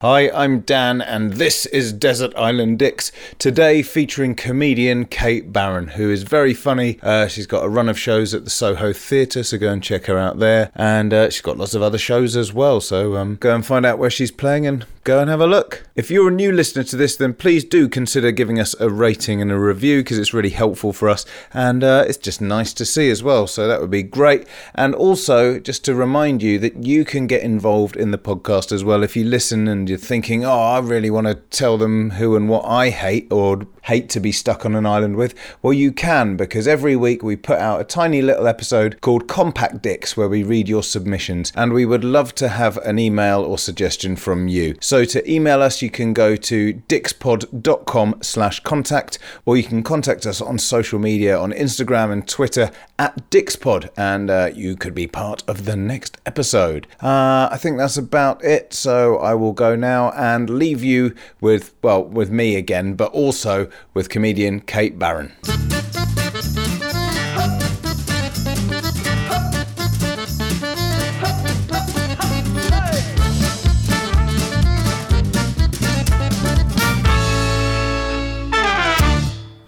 Hi, I'm Dan, and this is Desert Island Dicks. Today, featuring comedian Kate Barron, who is very funny. Uh, she's got a run of shows at the Soho Theatre, so go and check her out there. And uh, she's got lots of other shows as well, so um, go and find out where she's playing and go and have a look. If you're a new listener to this, then please do consider giving us a rating and a review because it's really helpful for us, and uh, it's just nice to see as well. So that would be great. And also, just to remind you that you can get involved in the podcast as well if you listen and you're thinking, oh, I really want to tell them who and what I hate or hate to be stuck on an island with? Well, you can because every week we put out a tiny little episode called Compact Dicks where we read your submissions and we would love to have an email or suggestion from you. So to email us, you can go to dickspod.com slash contact or you can contact us on social media on Instagram and Twitter at dickspod and uh, you could be part of the next episode. Uh, I think that's about it. So I will go now and leave you with, well, with me again, but also with comedian Kate Barron.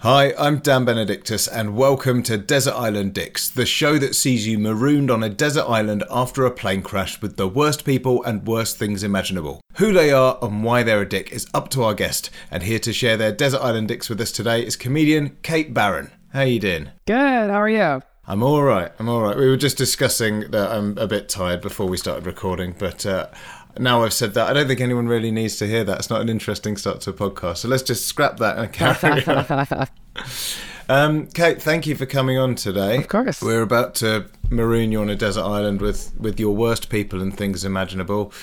Hi, I'm Dan Benedictus, and welcome to Desert Island Dicks, the show that sees you marooned on a desert island after a plane crash with the worst people and worst things imaginable. Who they are and why they're a dick is up to our guest, and here to share their Desert Island Dicks with us today is comedian Kate Barron. How you doing? Good. How are you? I'm all right. I'm all right. We were just discussing that I'm a bit tired before we started recording, but uh, now I've said that, I don't think anyone really needs to hear that. It's not an interesting start to a podcast. So let's just scrap that and carry on. Um, Kate, thank you for coming on today. Of course. We're about to maroon you on a desert island with, with your worst people and things imaginable.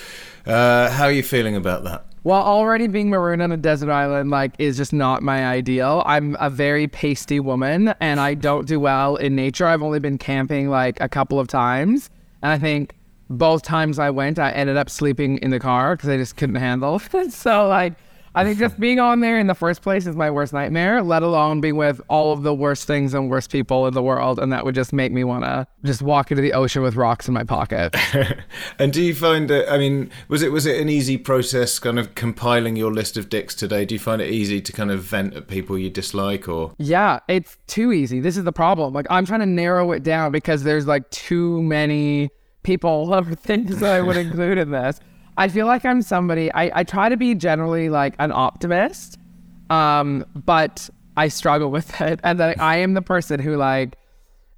Uh, how are you feeling about that? Well, already being marooned on a desert island like is just not my ideal. I'm a very pasty woman and I don't do well in nature. I've only been camping like a couple of times, and I think both times I went, I ended up sleeping in the car because I just couldn't handle. it. so like, I think just being on there in the first place is my worst nightmare. Let alone being with all of the worst things and worst people in the world, and that would just make me want to just walk into the ocean with rocks in my pocket. and do you find it? I mean, was it was it an easy process, kind of compiling your list of dicks today? Do you find it easy to kind of vent at people you dislike, or? Yeah, it's too easy. This is the problem. Like I'm trying to narrow it down because there's like too many people or things I would include in this. I feel like I'm somebody I, I try to be generally like an optimist. Um, but I struggle with it. And that I am the person who like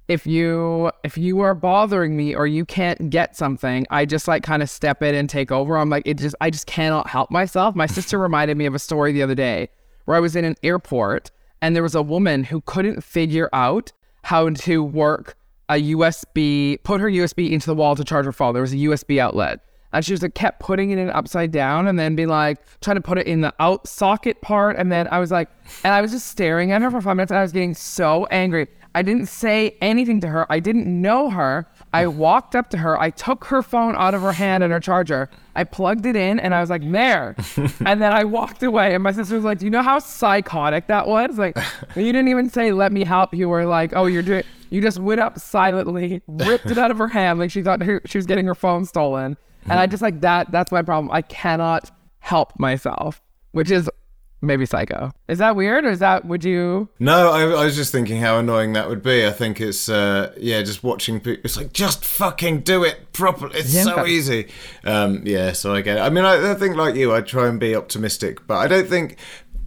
if you if you are bothering me or you can't get something, I just like kind of step in and take over. I'm like it just I just cannot help myself. My sister reminded me of a story the other day where I was in an airport and there was a woman who couldn't figure out how to work a USB, put her USB into the wall to charge her phone. There was a USB outlet. And she was like, kept putting it in upside down and then be like, trying to put it in the out socket part. And then I was like, and I was just staring at her for five minutes and I was getting so angry. I didn't say anything to her. I didn't know her. I walked up to her. I took her phone out of her hand and her charger. I plugged it in and I was like, there. and then I walked away. And my sister was like, do you know how psychotic that was? Like, you didn't even say, let me help you. Or like, oh, you're doing, you just went up silently, ripped it out of her hand. Like she thought her, she was getting her phone stolen. And I just like that. That's my problem. I cannot help myself, which is maybe psycho. Is that weird, or is that would you? No, I, I was just thinking how annoying that would be. I think it's uh, yeah, just watching people. It's like just fucking do it properly. It's Yeah. so easy. Um, yeah, so I get it. I mean, I, I think like you, I try and be optimistic, but I don't think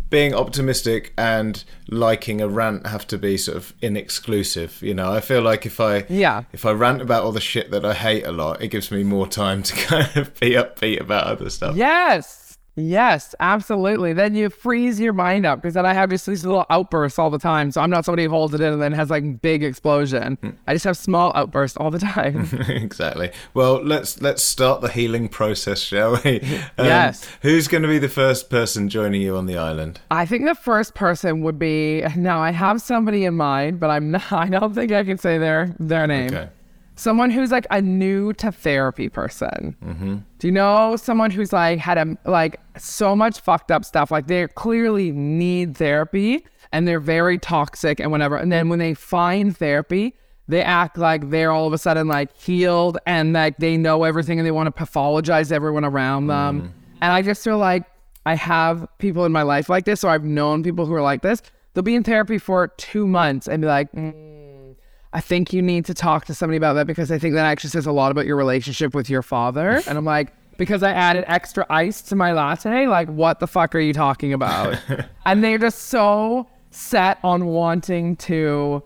being optimistic and liking a rant have to be sort of inexclusive. You know, I feel like if I Yeah. if I rant about all the shit that I hate a lot, it gives me more time to kind of be upbeat about other stuff. Yes. Yes, absolutely. Then you freeze your mind up because then I have just these little outbursts all the time. So I'm not somebody who holds it in and then has like big explosion. I just have small outbursts all the time. exactly. Well, let's let's start the healing process, shall we? Um, Yes. Who's going to be the first person joining you on the island? I think the first person would be now I have somebody in mind, but I'm not I don't think I can say their their name. Okay. Someone who's like a new to therapy person. Mm-hmm. Do you know someone who's like had a like so much fucked up stuff? Like they clearly need therapy and they're very toxic and whatever. And then when they find therapy, they act like they're all of a sudden like healed and like they know everything and they want to pathologize everyone around them. And I just feel like I have people in my life like this, or I've known people who are like this. They'll be in therapy for two months and be like, mm, I think you need to talk to somebody about that because I think that actually says a lot about your relationship with your father. And I'm like, because I added extra ice to my latte, like, what the fuck are you talking about? and they're just so set on wanting to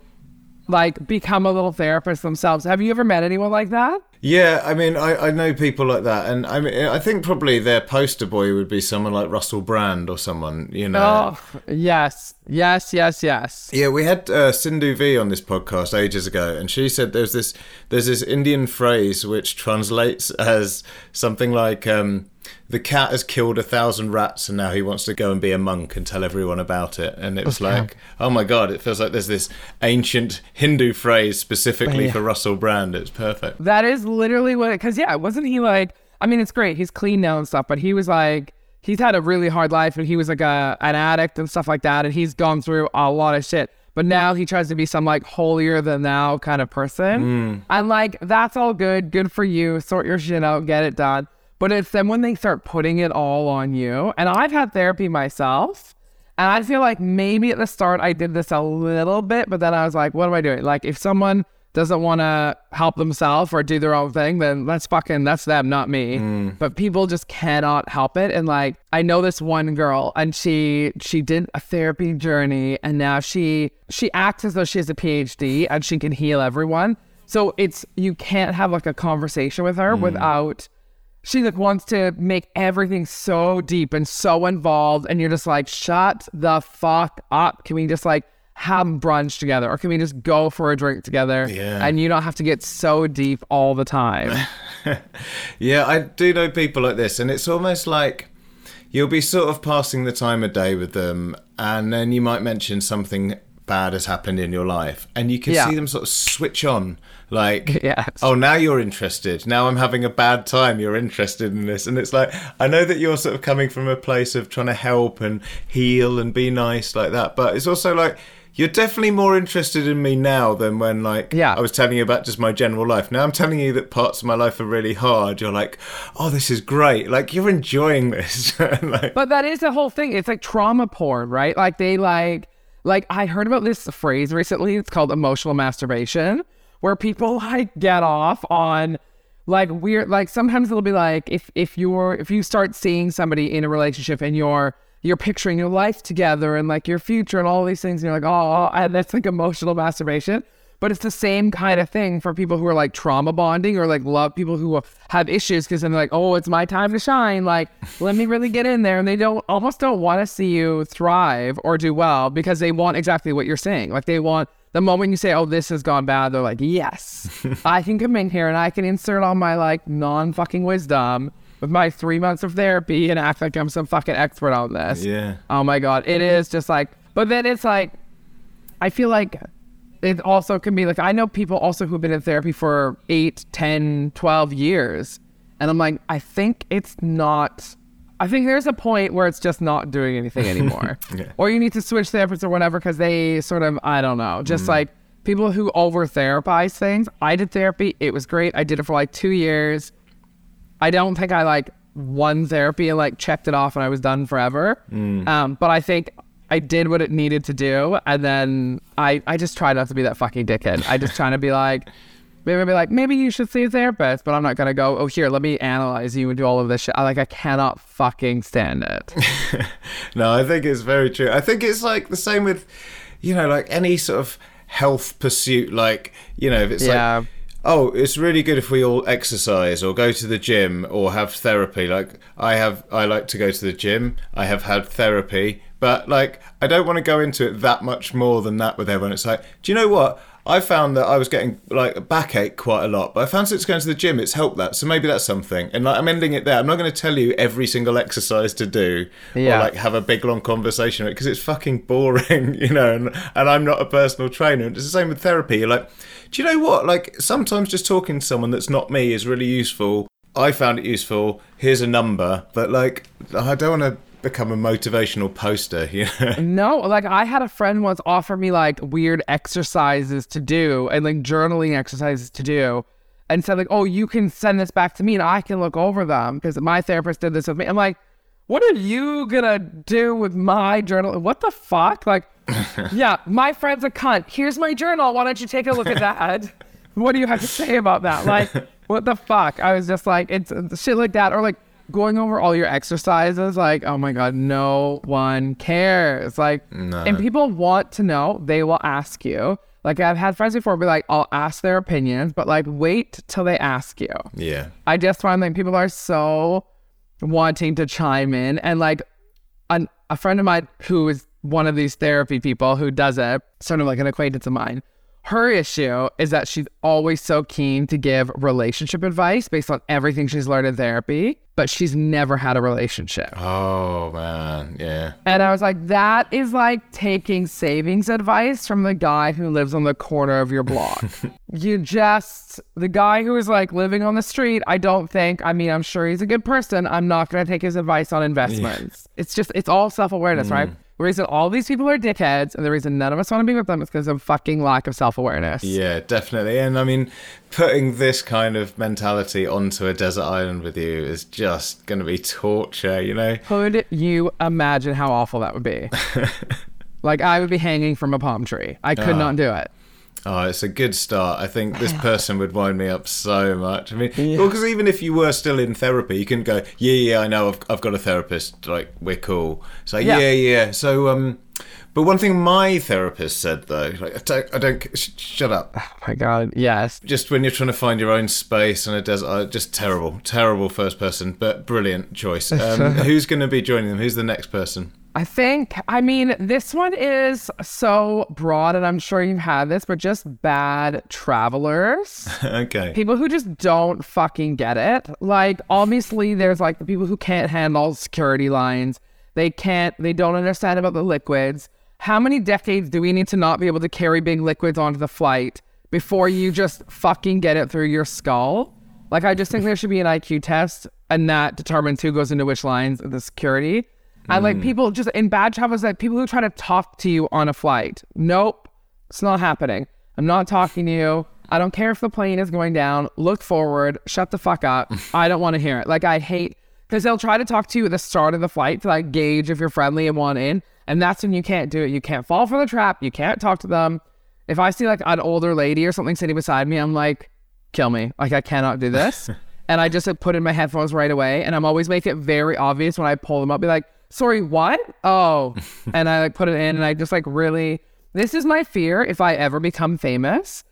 like become a little therapist themselves. Have you ever met anyone like that? Yeah, I mean, I, I know people like that, and I mean, I think probably their poster boy would be someone like Russell Brand or someone, you know. Oh, yes, yes, yes, yes. Yeah, we had uh, Sindhu Vee on this podcast ages ago, and she said there's this there's this Indian phrase which translates as something like. Um, the cat has killed a thousand rats and now he wants to go and be a monk and tell everyone about it. And it was Okay. like, oh my God, it feels like there's this ancient Hindu phrase specifically Yeah. for Russell Brand. It's perfect. That is literally what. Because yeah, wasn't he like? I mean, it's great. He's clean now and stuff, but he was like, he's had a really hard life, and he was like a an addict and stuff like that, and he's gone through a lot of shit. But now he tries to be some like holier than thou kind of person, hmm. and like that's all good, good for you. Sort your shit out, get it done. But it's then when they start putting it all on you, and I've had therapy myself. And I feel like maybe at the start I did this a little bit, but then I was like, what am I doing? Like, if someone doesn't want to help themselves or do their own thing, then that's fucking, that's them, not me. Mm. But people just cannot help it. And like, I know this one girl and she, she did a therapy journey and now she, she acts as though she has a PhD and she can heal everyone. So it's, you can't have like a conversation with her mm. without she like wants to make everything so deep and so involved and you're just like shut the fuck up. Can we just like have brunch together? Or can we just go for a drink together? Yeah. and you don't have to get so deep all the time. Yeah, I do know people like this, and it's almost like you'll be sort of passing the time of day with them, and then you might mention something bad has happened in your life, and you can Yeah. see them sort of switch on. Like, Yes. oh, now you're interested. Now I'm having a bad time. You're interested in this. And it's like, I know that you're sort of coming from a place of trying to help and heal and be nice like that. But it's also like, you're definitely more interested in me now than when, like, Yeah. I was telling you about just my general life. Now I'm telling you that parts of my life are really hard. You're like, oh, this is great. Like, you're enjoying this. like, But that is the whole thing. It's like trauma porn, right? Like they like like I heard about this phrase recently. It's called emotional masturbation, where people like get off on like weird like sometimes it'll be like if if you're if you start seeing somebody in a relationship and you're you're picturing your life together and like your future and all these things and you're like oh and that's like emotional masturbation but it's the same kind of thing for people who are like trauma bonding or like love people who have issues because then they're like, oh, it's my time to shine. Like, let me really get in there. And they don't almost don't want to see you thrive or do well because they want exactly what you're saying. Like, they want the moment you say, oh, this has gone bad, they're like, yes, I can come in here and I can insert all my like non fucking wisdom with my three months of therapy and act like I'm some fucking expert on this. Yeah. Oh my God. It is just like, but then it's like, I feel like it also can be like I know people also who've been in therapy for 8, 10, 12 years. And I'm like, I think it's not I think there's a point where it's just not doing anything anymore. Yeah. Or you need to switch therapists or whatever because they sort of I don't know, just like people who over therapize things. I did therapy, it was great. I did it for like two years. I don't think I like one therapy and like checked it off and I was done forever. Um, but I think I did what it needed to do, and then I I just tried not to be that fucking dickhead. I just trying to be like. Maybe be like, maybe you should see a therapist, but I'm not gonna go. Oh, here, let me analyze you and do all of this shit. I like, I cannot fucking stand it. no, I think it's very true. I think it's like the same with, you know, like any sort of health pursuit. Like, you know, if it's Yeah. like, oh, it's really good if we all exercise or go to the gym or have therapy. Like, I have, I like to go to the gym. I have had therapy, but like, I don't want to go into it that much more than that with everyone. It's like, do you know what? I found that I was getting like a backache quite a lot, but I found since going to the gym, it's helped that. So maybe that's something. And like, I'm ending it there. I'm not going to tell you every single exercise to do Yeah. or like have a big long conversation because it's fucking boring, you know. And, and I'm not a personal trainer. And it's the same with therapy. You're like, do you know what? Like sometimes just talking to someone that's not me is really useful. I found it useful. Here's a number, but like I don't want to become a motivational poster, you know. No, like I had a friend once offer me like weird exercises to do and like journaling exercises to do and said like, "Oh, you can send this back to me and I can look over them because my therapist did this with me." I'm like, what are you gonna do with my journal? What the fuck? Like, yeah, my friend's a cunt. Here's my journal. Why don't you take a look at that? what do you have to say about that? Like, what the fuck? I was just like, it's, it's shit like that, or like going over all your exercises. Like, oh my god, no one cares. Like, and people want to know. They will ask you. Like, I've had friends before be like, I'll ask their opinions, but like, wait till they ask you. Yeah. I just find like people are so wanting to chime in and like an, a friend of mine who is one of these therapy people who does it, sort of like an acquaintance of mine. Her issue is that she's always so keen to give relationship advice based on everything she's learned in therapy, but she's never had a relationship. Oh man, yeah. And I was like, that is like taking savings advice from the guy who lives on the corner of your block. you just, the guy who is like living on the street, I don't think, I mean, I'm sure he's a good person. I'm not going to take his advice on investments. It's just, it's all self awareness, mm-hmm. right? The reason all these people are dickheads and the reason none of us want to be with them is because of fucking lack of self awareness. Yeah, definitely. And I mean, putting this kind of mentality onto a desert island with you is just going to be torture, you know? Could you imagine how awful that would be? like, I would be hanging from a palm tree. I could uh-huh. not do it. Oh, it's a good start. I think this person would wind me up so much. I mean, because even if you were still in therapy, you can go, yeah, yeah, I know, I've, I've got a therapist. Like, we're cool. So, like, Yeah. yeah, yeah. So, um, but one thing my therapist said though, like, I don't, I don't, sh- shut up. Oh my God. Yes. Just when you're trying to find your own space on a desert, uh, just terrible, terrible first person, but brilliant choice. Um, who's going to be joining them? Who's the next person? I think, I mean, this one is so broad, and I'm sure you've had this, but just bad travelers. okay. people who just don't fucking get it. Like, obviously, there's like the people who can't handle security lines. They can't, they don't understand about the liquids. How many decades do we need to not be able to carry big liquids onto the flight before you just fucking get it through your skull? Like, I just think there should be an IQ test, and that determines who goes into which lines of the security. And like mm. people just in bad travels, like people who try to talk to you on a flight. Nope, it's not happening. I'm not talking to you. I don't care if the plane is going down. Look forward. Shut the fuck up. I don't want to hear it. Like I hate because they'll try to talk to you at the start of the flight to like gauge if you're friendly and want in, and that's when you can't do it. You can't fall for the trap. You can't talk to them. If I see like an older lady or something sitting beside me, I'm like, kill me. Like I cannot do this. and I just like, put in my headphones right away, and I'm always make it very obvious when I pull them up. Be like, sorry, what? Oh, and I like put it in, and I just like really. This is my fear if I ever become famous,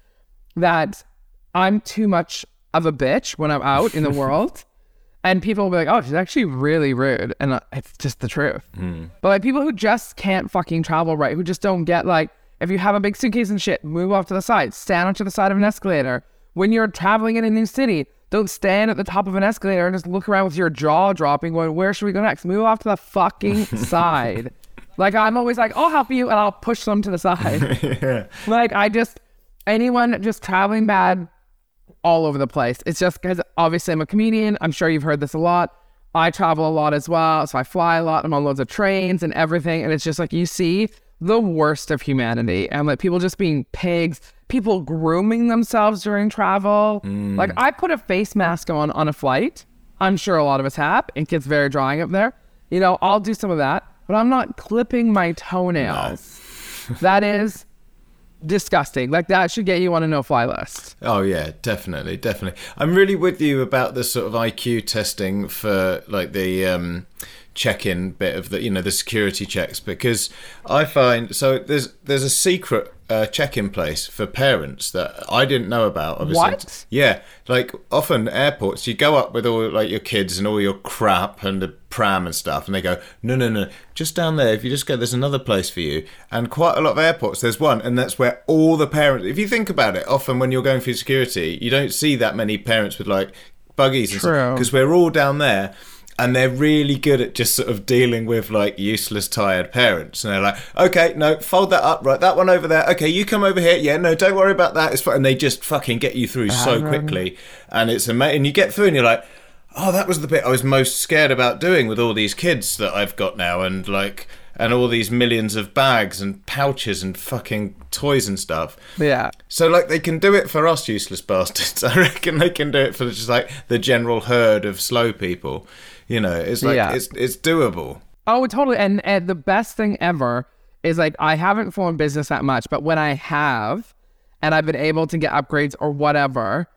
that I'm too much of a bitch when I'm out in the world. And people will be like, oh, she's actually really rude. And uh, it's just the truth. But like people who just can't fucking travel right, who just don't get like, if you have a big suitcase and shit, move off to the side, stand onto the side of an escalator. When you're traveling in a new city, don't stand at the top of an escalator and just look around with your jaw dropping, going, where should we go next? Move off to the fucking side. Like I'm always like, I'll help you and I'll push them to the side. Like I just anyone just traveling bad all over the place. It's just because obviously I'm a comedian. I'm sure you've heard this a lot. I travel a lot as well, so I fly a lot. I'm on loads of trains and everything, and it's just like you see the worst of humanity and like people just being pigs, people grooming themselves during travel. Like I put a face mask on on a flight. I'm sure a lot of us have. It gets very drying up there. You know, I'll do some of that, but I'm not clipping my toenails. that is disgusting. Like that should get you on a no-fly list. Oh yeah, definitely, definitely. I'm really with you about the sort of IQ testing for like the um, check-in bit of the you know the security checks because I find so there's there's a secret uh, check-in place for parents that I didn't know about. Obviously. What? Yeah, like often airports, you go up with all like your kids and all your crap and the pram and stuff, and they go, no, no, no, just down there. If you just go, there's another place for you. And quite a lot of airports, there's one, and that's where all the parents. If you think about it, often when you're going through security, you don't see that many parents with like buggies and True. stuff because we're all down there. And they're really good at just sort of dealing with like useless, tired parents. And they're like, okay, no, fold that up, right? That one over there. Okay, you come over here. Yeah, no, don't worry about that. It's fine. And they just fucking get you through so quickly. And it's amazing. And you get through and you're like, oh, that was the bit I was most scared about doing with all these kids that I've got now. And like, and all these millions of bags and pouches and fucking toys and stuff. Yeah. So like they can do it for us useless bastards. I reckon they can do it for just like the general herd of slow people. You know, it's like Yeah. it's it's doable. Oh, totally. And, and the best thing ever is like I haven't flown business that much, but when I have, and I've been able to get upgrades or whatever,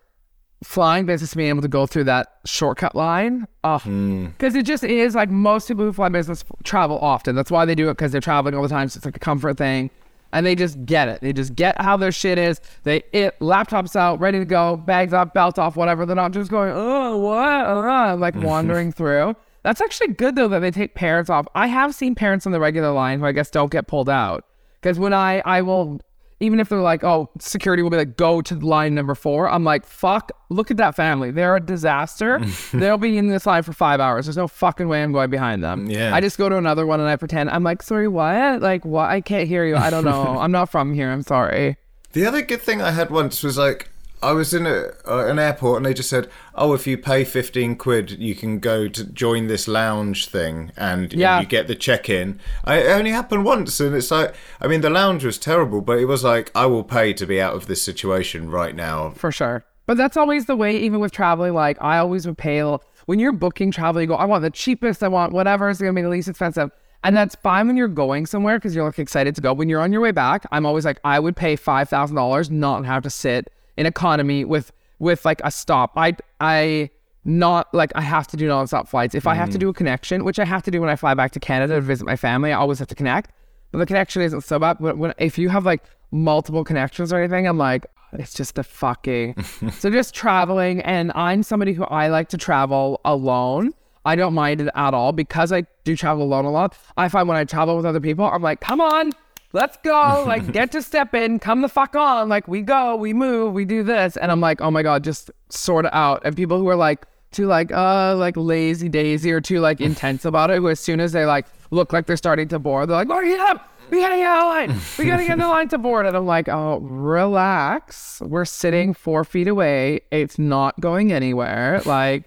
flying business, being able to go through that shortcut line, oh, hmm. because it just is like most people who fly business travel often. That's why they do it because they're traveling all the time. So it's like a comfort thing. And they just get it. They just get how their shit is. They it laptops out, ready to go, bags up, belt off, whatever. They're not just going, oh, what, uh, like wandering through. That's actually good though that they take parents off. I have seen parents on the regular line who I guess don't get pulled out because when I I will even if they're like oh security will be like go to line number four. I'm like fuck look at that family. They're a disaster. They'll be in this line for five hours. There's no fucking way I'm going behind them. Yeah. I just go to another one and I pretend. I'm like sorry what? Like what? I can't hear you. I don't know. I'm not from here. I'm sorry. The other good thing I had once was like I was in a, uh, an airport and they just said, "Oh, if you pay fifteen quid, you can go to join this lounge thing and Yeah. you get the check-in." I, it only happened once, and it's like, I mean, the lounge was terrible, but it was like, I will pay to be out of this situation right now. for sure. But that's always the way, even with traveling. Like I always would pay when you're booking travel. You go, I want the cheapest. I want whatever is going to be the least expensive, and that's fine when you're going somewhere because you're like excited to go. When you're on your way back, I'm always like, I would pay five thousand dollars, not have to sit in economy with with like a stop. I I not like I have to do nonstop flights. If I have to mm. do a connection, which I have to do when I fly back to Canada to visit my family, I always have to connect. But the connection isn't so bad. But when, if you have like multiple connections or anything, I'm like, it's just a fucking. so just traveling, and I'm somebody who I like to travel alone. I don't mind it at all because I do travel alone a lot. I find when I travel with other people, I'm like, come on, let's go. Like, get to step in, come the fuck on. Like, we go, we move, we do this. And I'm like, oh my God, just sort it out. And people who are like, too like uh like lazy daisy or too like intense about it who as soon as they like look like they're starting to board they're like oh yeah we gotta get in the line we gotta get in the line to board and i'm like oh relax we're sitting four feet away it's not going anywhere like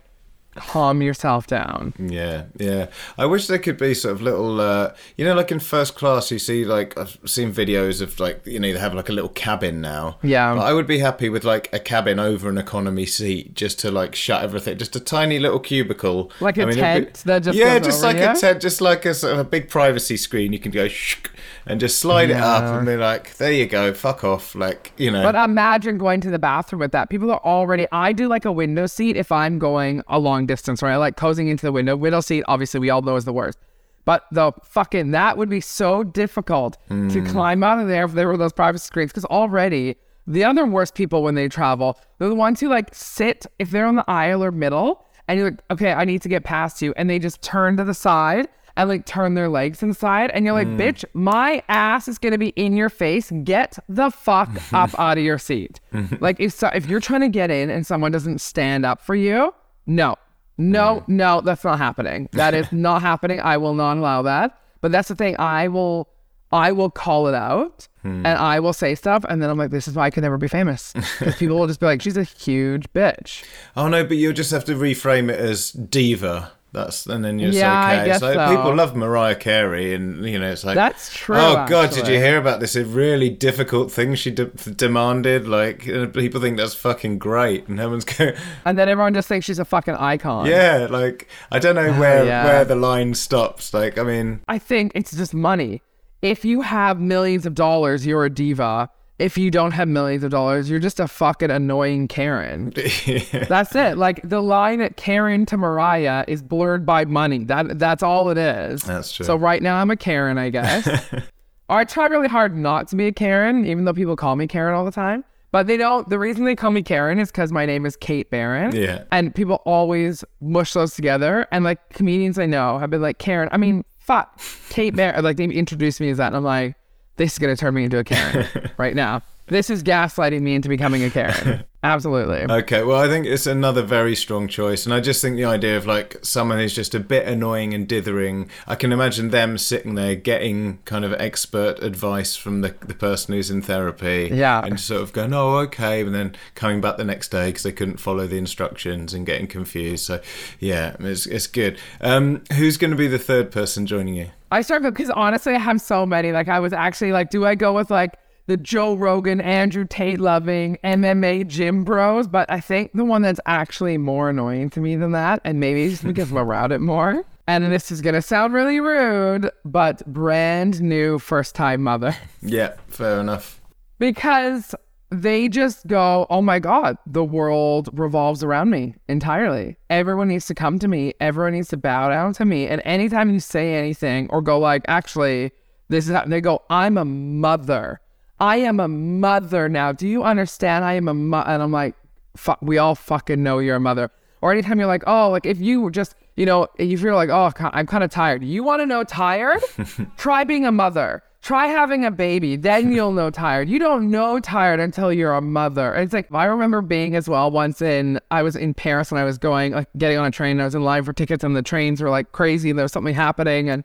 calm yourself down Yeah, yeah. I wish there could be sort of little, uh, you know, like in first class, you see like I've seen videos of like you know they have like a little cabin now. Yeah. But I would be happy with like a cabin over an economy seat just to like shut everything, just a tiny little cubicle, Like a it'd be- tent that just yeah, just over like you? a tent, just like a sort of a big privacy screen. You can go shh and just slide it up and be like, there you go, fuck off, like you know. But imagine going to the bathroom with that. People are already. I do like a window seat if I'm going a long distance, right? I like closing into the window. Window seat, obviously, we all know is the worst. But the fucking that would be so difficult to hmm. climb out of there if there were those private screens. Because already the other worst people when they travel, they're the ones who like sit if they're on the aisle or middle, and you're like, okay, I need to get past you, and they just turn to the side and like turn their legs inside, and you're like, hmm. bitch, my ass is gonna be in your face. Get the fuck up out of your seat. like if so, if you're trying to get in and someone doesn't stand up for you, no, no, no, that's not happening. That is not happening. I will not allow that. But that's the thing. I will, I will call it out. Hmm. And I will say stuff, and then I'm like, "This is why I could never be famous." Because people will just be like, "She's a huge bitch." Oh no, but you'll just have to reframe it as diva. That's and then you're Yeah, I okay. guess It's like, so. People love Mariah Carey, and you know it's like That's true, Oh God, did you hear about this A really difficult thing she de- demanded? Like people think that's fucking great, and everyone's going, And then everyone just thinks she's a fucking icon. yeah. Like I don't know oh, where Yeah. where the line stops. Like I mean, I think it's just money. If you have millions of dollars, you're a diva. If you don't have millions of dollars, you're just a fucking annoying Karen. That's it. Like the line at Karen to Mariah is blurred by money. That that's all it is. That's true. So right now I'm a Karen, I guess. or I try really hard not to be a Karen, even though people call me Karen all the time. But they don't. The reason they call me Karen is because my name is Kate Barron. Yeah. And people always mush those together. And like comedians I know have been like Karen. I mean, fuck, Kate Barron. Like they introduced me as that, and I'm like, this is gonna turn me into a Karen right now. This is gaslighting me into becoming a Karen. Absolutely. Okay, well, I think it's another very strong choice, and I just think the idea of like someone who's just a bit annoying and dithering. I can imagine them sitting there getting kind of expert advice from the the person who's in therapy, Yeah. and sort of going, "Oh, okay," and then coming back the next day because they couldn't follow the instructions and getting confused. So, yeah, it's it's good. Um, who's going to be the third person joining you? I started because honestly, I have so many. Like, I was actually like, do I go with like the Joe Rogan, Andrew Tate loving MMA gym bros. But I think the one that's actually more annoying to me than that, and maybe it's because I'm around it more. And this is gonna sound really rude, but brand new first time mother. Yeah, fair enough. because they just go, oh my God, the world revolves around me entirely. Everyone needs to come to me. Everyone needs to bow down to me. And anytime you say anything or go like, actually, this is how they go, I'm a mother. I am a mother now. Do you understand? I am a mother. And I'm like, fuck, we all fucking know you're a mother. Or anytime you're like, oh, like if you were just, you know, if you're like, oh, I'm kind of tired. You want to know tired? Try being a mother. Try having a baby, then you'll know tired. You don't know tired until you're a mother. It's like I remember being as well once in I was in Paris when I was going like getting on a train. And I was in line for tickets, and the trains were like crazy, and there was something happening, and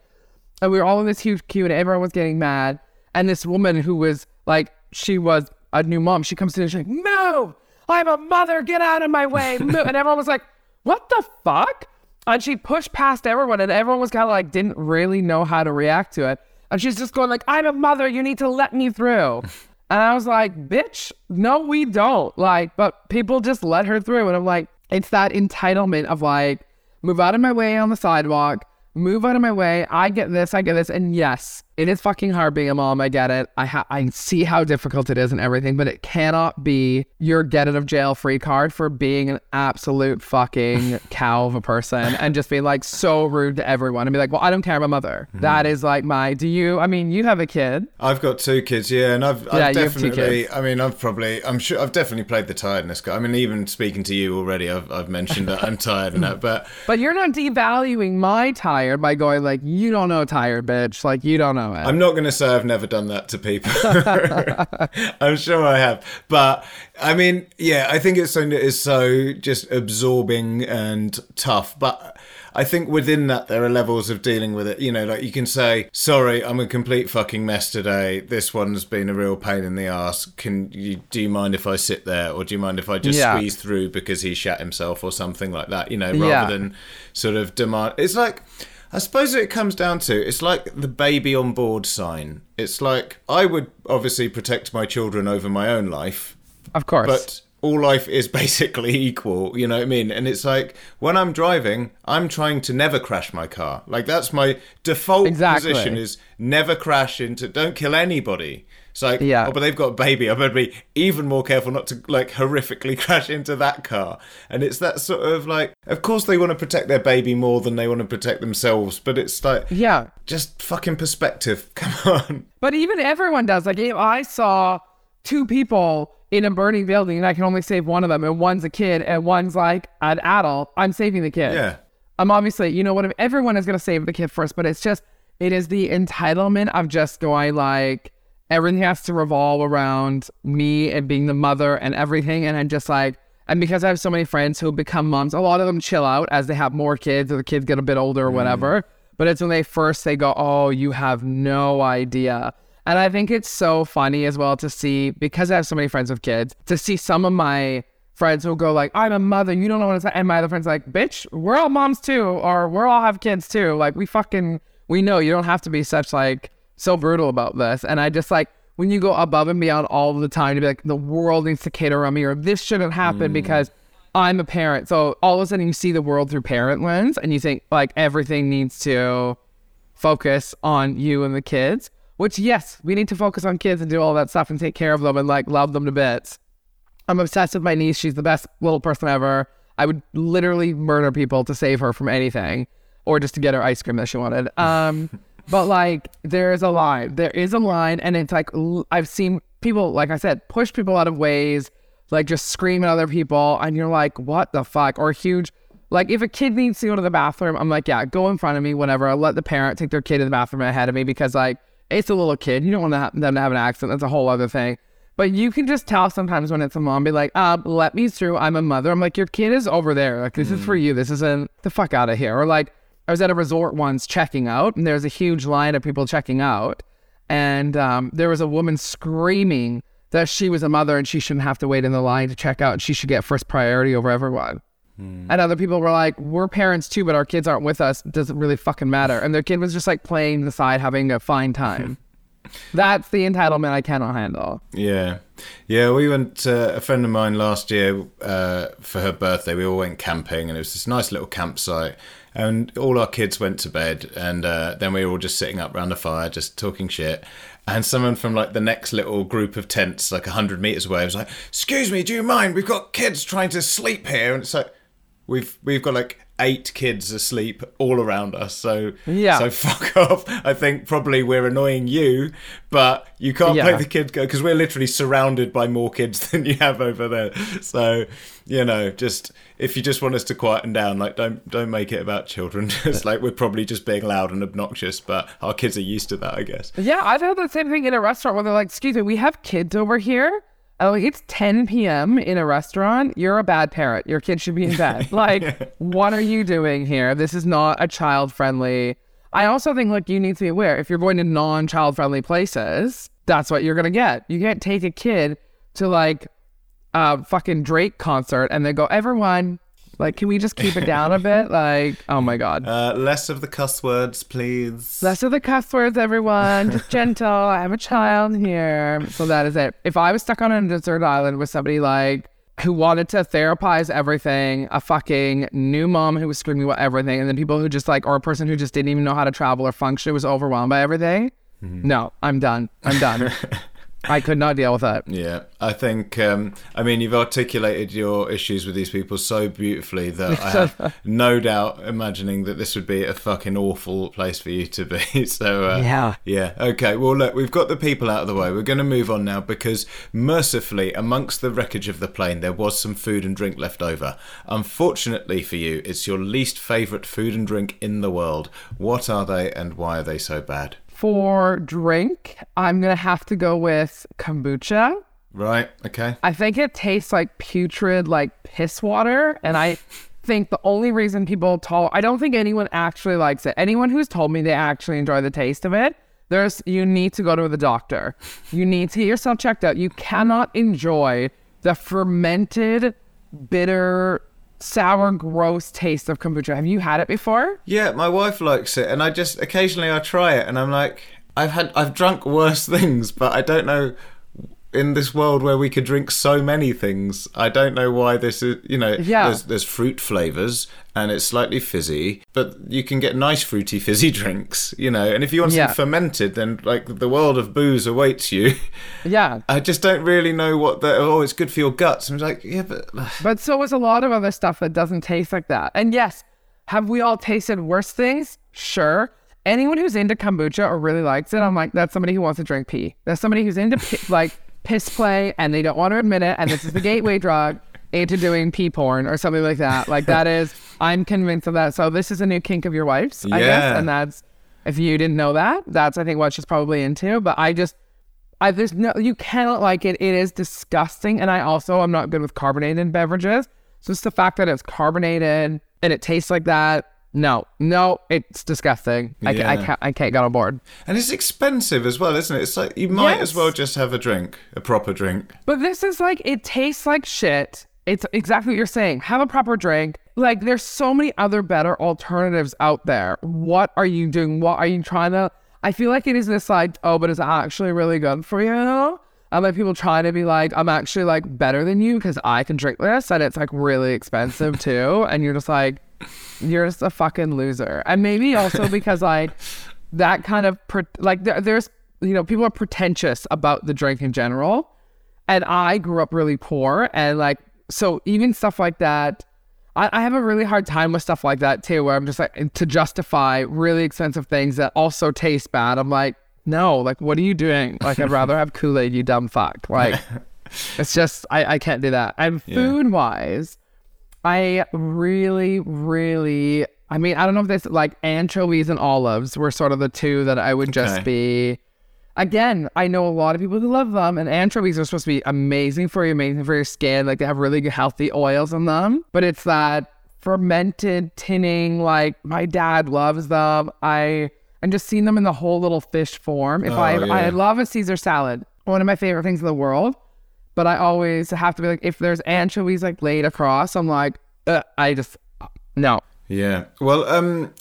and we were all in this huge queue, and everyone was getting mad. And this woman who was like she was a new mom, she comes in and she's like, "Move! I'm a mother. Get out of my way!" Move. and everyone was like, "What the fuck?" And she pushed past everyone, and everyone was kind of like didn't really know how to react to it. And she's just going like, I'm a mother, you need to let me through. and I was like, bitch, no, we don't. Like, but people just let her through. And I'm like, it's that entitlement of like, move out of my way on the sidewalk, move out of my way. I get this, I get this. And yes, it is fucking hard being a mom. I get it. I ha- I see how difficult it is and everything, but it cannot be your get out of jail free card for being an absolute fucking cow of a person and just being like so rude to everyone and be like, well, I don't care. I'm a mother. Hmm. That is like my. Do you? I mean, you have a kid. I've got two kids, yeah, and I've, Yeah, I've you have two definitely. kids. I mean, I've probably, I'm sure, I've definitely played the tiredness card. I mean, even speaking to you already, I've, I've mentioned that I'm tired and that, but But you're not devaluing my tired by going like, you don't know tired, bitch. Like you don't know it. I'm not going to say I've never done that to people. I'm sure I have, but I mean, yeah, I think it's something that is so just absorbing and tough, but. I think within that there are levels of dealing with it. You know, like you can say, "Sorry, I'm a complete fucking mess today. This one's been a real pain in the ass. Can you do you mind if I sit there, or do you mind if I just Yeah. squeeze through because he shat himself or something like that?" You know, rather Yeah. than sort of demand. It's like. I suppose it comes down to it's like the baby on board sign. It's like I would obviously protect my children over my own life, of course. but all life is basically equal, you know what I mean? And it's like when I'm driving, I'm trying to never crash my car. Like that's my default Exactly. position is never crash into don't kill anybody. It's like, Yeah. oh, but they've got a baby. I better be even more careful not to like horrifically crash into that car. And it's that sort of like, of course they want to protect their baby more than they want to protect themselves, but it's like, yeah. just fucking perspective. Come on. But even everyone does. Like if I saw two people in a burning building and I can only save one of them, and one's a kid and one's like an adult, I'm saving the kid. Yeah. I'm obviously, you know what? Everyone is gonna save the kid first, but it's just, it is the entitlement of just going like everything has to revolve around me and being the mother and everything, and I'm just like. And because I have so many friends who become moms, a lot of them chill out as they have more kids or the kids get a bit older or mm. whatever. But it's when they first they go, "Oh, you have no idea." And I think it's so funny as well to see because I have so many friends with kids to see some of my friends who go like, "I'm a mother, you don't know what it's like," and my other friends like, "Bitch, we're all moms too, or we're all have kids too. Like we fucking we know you don't have to be such like so brutal about this." And I just like when you go above and beyond all the time to be like, "The world needs to cater around me," or "This shouldn't happen because." I'm a parent. So all of a sudden you see the world through parent lens and you think like everything needs to focus on you and the kids. Which yes, we need to focus on kids and do all that stuff and take care of them and like love them to bits. I'm obsessed with my niece. She's the best little person ever. I would literally murder people to save her from anything or just to get her ice cream that she wanted. Um, but like, there is a line. There is a line, and it's like I've seen people, like I said, push people out of ways, like just scream at other people, and you're like, what the fuck? Or huge. Like if a kid needs to go to the bathroom, I'm like, yeah, go in front of me, whatever. I'll let the parent take their kid to the bathroom ahead of me because like it's a little kid. You don't want to ha- them to have an accident. That's a whole other thing. But you can just tell sometimes when it's a mom, be like, um, let me through. I'm a mother. I'm like, your kid is over there. Like, this is for you. This isn't the fuck out of here. Or like, I was at a resort once checking out, and there's a huge line of people checking out. And um, there was a woman screaming that she was a mother and she shouldn't have to wait in the line to check out and she should get first priority over everyone. And other people were like, we're parents too, but our kids aren't with us. It doesn't really fucking matter. And their kid was just like playing the side, having a fine time. That's the entitlement I cannot handle. Yeah. Yeah, we went, uh, a friend of mine last year uh, for her birthday, we all went camping and it was this nice little campsite. And all our kids went to bed, and uh, then we were all just sitting up around the fire, just talking shit. And someone from like the next little group of tents, like 100 meters away, was like, Excuse me, do you mind? We've got kids trying to sleep here. And it's like, we've, we've got like eight kids asleep all around us. So Yeah. so fuck off. I think probably we're annoying you, but you can't Yeah. play the kid go because we're literally surrounded by more kids than you have over there. So you know, just if you just want us to quieten down, like don't don't make it about children. Just like we're probably just being loud and obnoxious, but our kids are used to that, I guess. Yeah, I've had the same thing in a restaurant where they're like, "Excuse me, we have kids over here." And it's 10 p.m. in a restaurant. You're a bad parent. Your kid should be in bed. Like, what are you doing here? This is not a child friendly. I also think like you need to be aware if you're going to non-child friendly places, that's what you're gonna get. You can't take a kid to like a fucking Drake concert and then go, everyone, like, can we just keep it down a bit? Like, oh my god. Uh, less of the cuss words, please. Less of the cuss words, everyone. Just gentle. I have a child here. So that is it. If I was stuck on a desert island with somebody like who wanted to therapize everything, a fucking new mom who was screaming about everything, and then people who just like, or a person who just didn't even know how to travel or function, was overwhelmed by everything. No, I'm done. I'm done. I could not deal with that. Yeah, I think. Um, I mean, you've articulated your issues with these people so beautifully that I have no doubt imagining that this would be a fucking awful place for you to be. So uh, Yeah. yeah. Okay. Well, look, we've got the people out of the way. We're going to move on now because mercifully, amongst the wreckage of the plane, there was some food and drink left over. Unfortunately for you, it's your least favourite food and drink in the world. What are they, and why are they so bad? For drink, I'm going to have to go with kombucha. Right. Okay. I think it tastes like putrid, like piss water. And I think the only reason people tol I don't think anyone actually likes it. Anyone who's told me they actually enjoy the taste of it, there's you need to go to the doctor. You need to get yourself checked out. You cannot enjoy the fermented, bitter, sour, gross taste of kombucha. Have you had it before? Yeah, my wife likes it, and I just occasionally I try it, and I'm like, I've had I've drunk worse things, but I don't know. In this world where we could drink so many things, I don't know why this is. You know, Yeah. there's, there's fruit flavors and it's slightly fizzy, but you can get nice fruity fizzy drinks. You know, and if you want Yeah. something fermented, then like the world of booze awaits you. Yeah. I just don't really know what the. Oh, it's good for your guts. I'm like, yeah, but But so is a lot of other stuff that doesn't taste like that. And yes, have we all tasted worse things? Sure. Anyone who's into kombucha or really likes it, I'm like, that's somebody who wants to drink pee. That's somebody who's into pi- like piss play and they don't want to admit it. And this is the gateway drug into doing pee porn or something like that. Like that is, I'm convinced of that. So this is a new kink of your wife's, I guess. And that's, if you didn't know that, that's I think what she's probably into. But I just, I there's no you cannot like it. It is disgusting, and I also I'm not good with carbonated beverages. So just the fact that it's carbonated and it tastes like that. No, no, it's disgusting. I, ca- I Yeah. can't I can't get on board. and it's expensive as well, isn't it? It's like you might as well just have a drink, a proper drink. But this is like it tastes like shit. It's exactly what you're saying. Have a proper drink. Like there's so many other better alternatives out there. What are you doing? What are you trying to? I feel like it is this like oh, but it's actually really good for you. And like people trying to be like I'm actually like better than you because I can drink this and it's like really expensive too. And you're just like you're just a fucking loser. And maybe also because like that kind of pre- like there, there's you know people are pretentious about the drink in general. And I grew up really poor and like so even stuff like that I, I have a really hard time with stuff like that too where I'm just like to justify really expensive things that also taste bad. I'm like no like what are you doing? Like I'd rather have Kool-Aid you dumb fuck. Like it's just I, I can't do that. And food wise I really really I mean I don't know if this like anchovies and olives were sort of the two that I would just Okay. be again, I know a lot of people who love them, and anchovies are supposed to be amazing for you, amazing for your skin. Like they have really good healthy oils in them, but it's that fermented tinning. Like my dad loves them. I and just seeing them in the whole little fish form. If oh, I Oh, I yeah. love a Caesar salad, one of my favorite things in the world. But I always have to be like, if there's anchovies like laid across, I'm like, uh, I just no. Yeah. Well, um,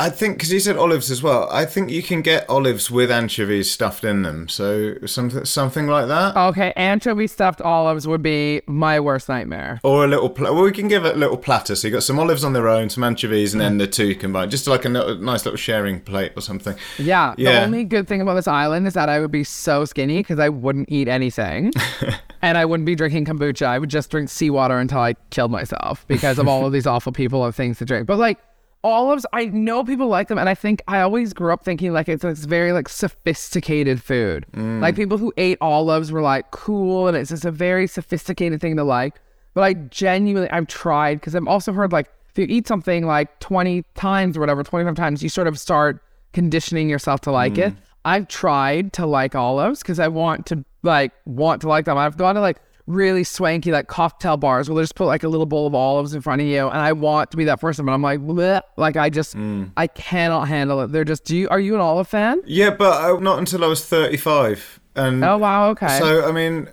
I think because you said olives as well. I think you can get olives with anchovies stuffed in them. So something something like that, Okay, anchovy stuffed olives would be my worst nightmare. or a little. Pl- well, we can give it a little platter. So you got some olives on their own, some anchovies, and then the two combined, just like a nice little sharing plate or something. Yeah, Yeah. the only good thing about this island is that I would be so skinny because I wouldn't eat anything. and I wouldn't be drinking kombucha. I would just drink seawater until I killed myself because of all of these awful people and things to drink. But like olives, I know people like them. And I think I always grew up thinking like it's this very like sophisticated food. Mm. Like people who ate olives were like cool and it's just a very sophisticated thing to like. But I genuinely, I've tried because I've also heard like if you eat something like 20 times or whatever, 25 times, you sort of start conditioning yourself to like it. Mm. I've tried to like olives because I want to like want to like them. I've gone to like really swanky like cocktail bars where they just put like a little bowl of olives in front of you, and I want to be that person, but I'm like, Bleh. like I just I cannot handle it. They're just. Do you are you an olive fan? Yeah, but uh, not until I was thirty-five. And Oh wow, okay. So I mean,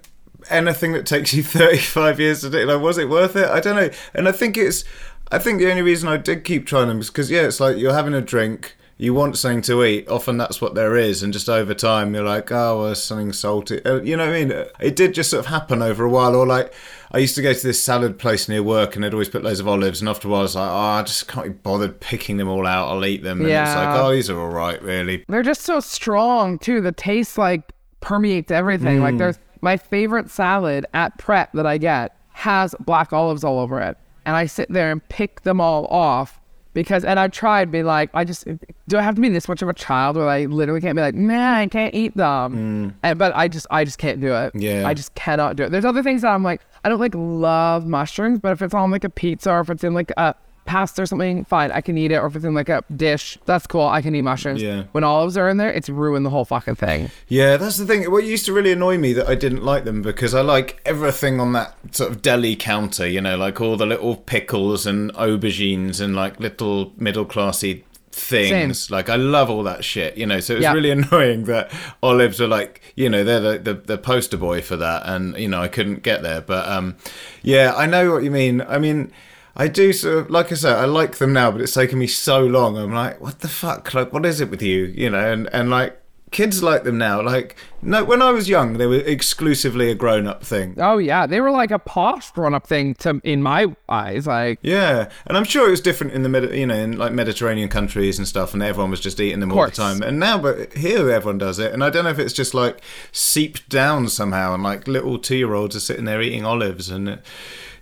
anything that takes you 35 years to do, like, was it worth it? I don't know. And I think it's, I think the only reason I did keep trying them is because yeah, it's like you're having a drink. You want something to eat. Often that's what there is, and just over time you're like, oh, well, something salty. Uh, You know what I mean? It did just sort of happen over a while. Or like, I used to go to this salad place near work, and they'd always put loads of olives. And after a while, I was like, oh, I just can't be bothered picking them all out. I'll eat them. And it's like, oh, these are all right, really. They're just so strong too. The taste like permeates everything. Mm. Like there's my favorite salad at Pret that I get has black olives all over it. And I sit there and pick them all off because and I tried be like, I just do I have to be this much of a child where I literally can't be like, man, I can't eat them. And but I just I just can't do it. Mm. Yeah. I just cannot do it. There's other things that I'm like, I don't like love mushrooms, but if it's on like a pizza or if it's in like a pasta or something, fine, I can eat it. Or if it's in like a dish, that's cool. I can eat mushrooms. Yeah. When olives are in there, it's ruined the whole fucking thing. Yeah, that's the thing. What used to really annoy me that I didn't like them because I like everything on that sort of deli counter, you know, like all the little pickles and aubergines and like little middle classy things. Like I love all that shit, you know. So it was Yeah. really annoying that olives are like, you know, they're the, the the poster boy for that, and you know I couldn't get there. But um, yeah, I know what you mean. I mean. I do sort of like I said, I like them now, but it's taken me so long. I'm like, what the fuck? Like, what is it with you? You know, and and like kids like them now. Like, no, when I was young, they were exclusively a grown-up thing. Oh yeah, they were like a posh grown-up thing to in my eyes. Like Yeah, and I'm sure it was different in the Medi- you know in like Mediterranean countries and stuff, and everyone was just eating them all the time. And now, but here everyone does it, and I don't know if it's just like seeped down somehow, and like little two-year-olds are sitting there eating olives, and it,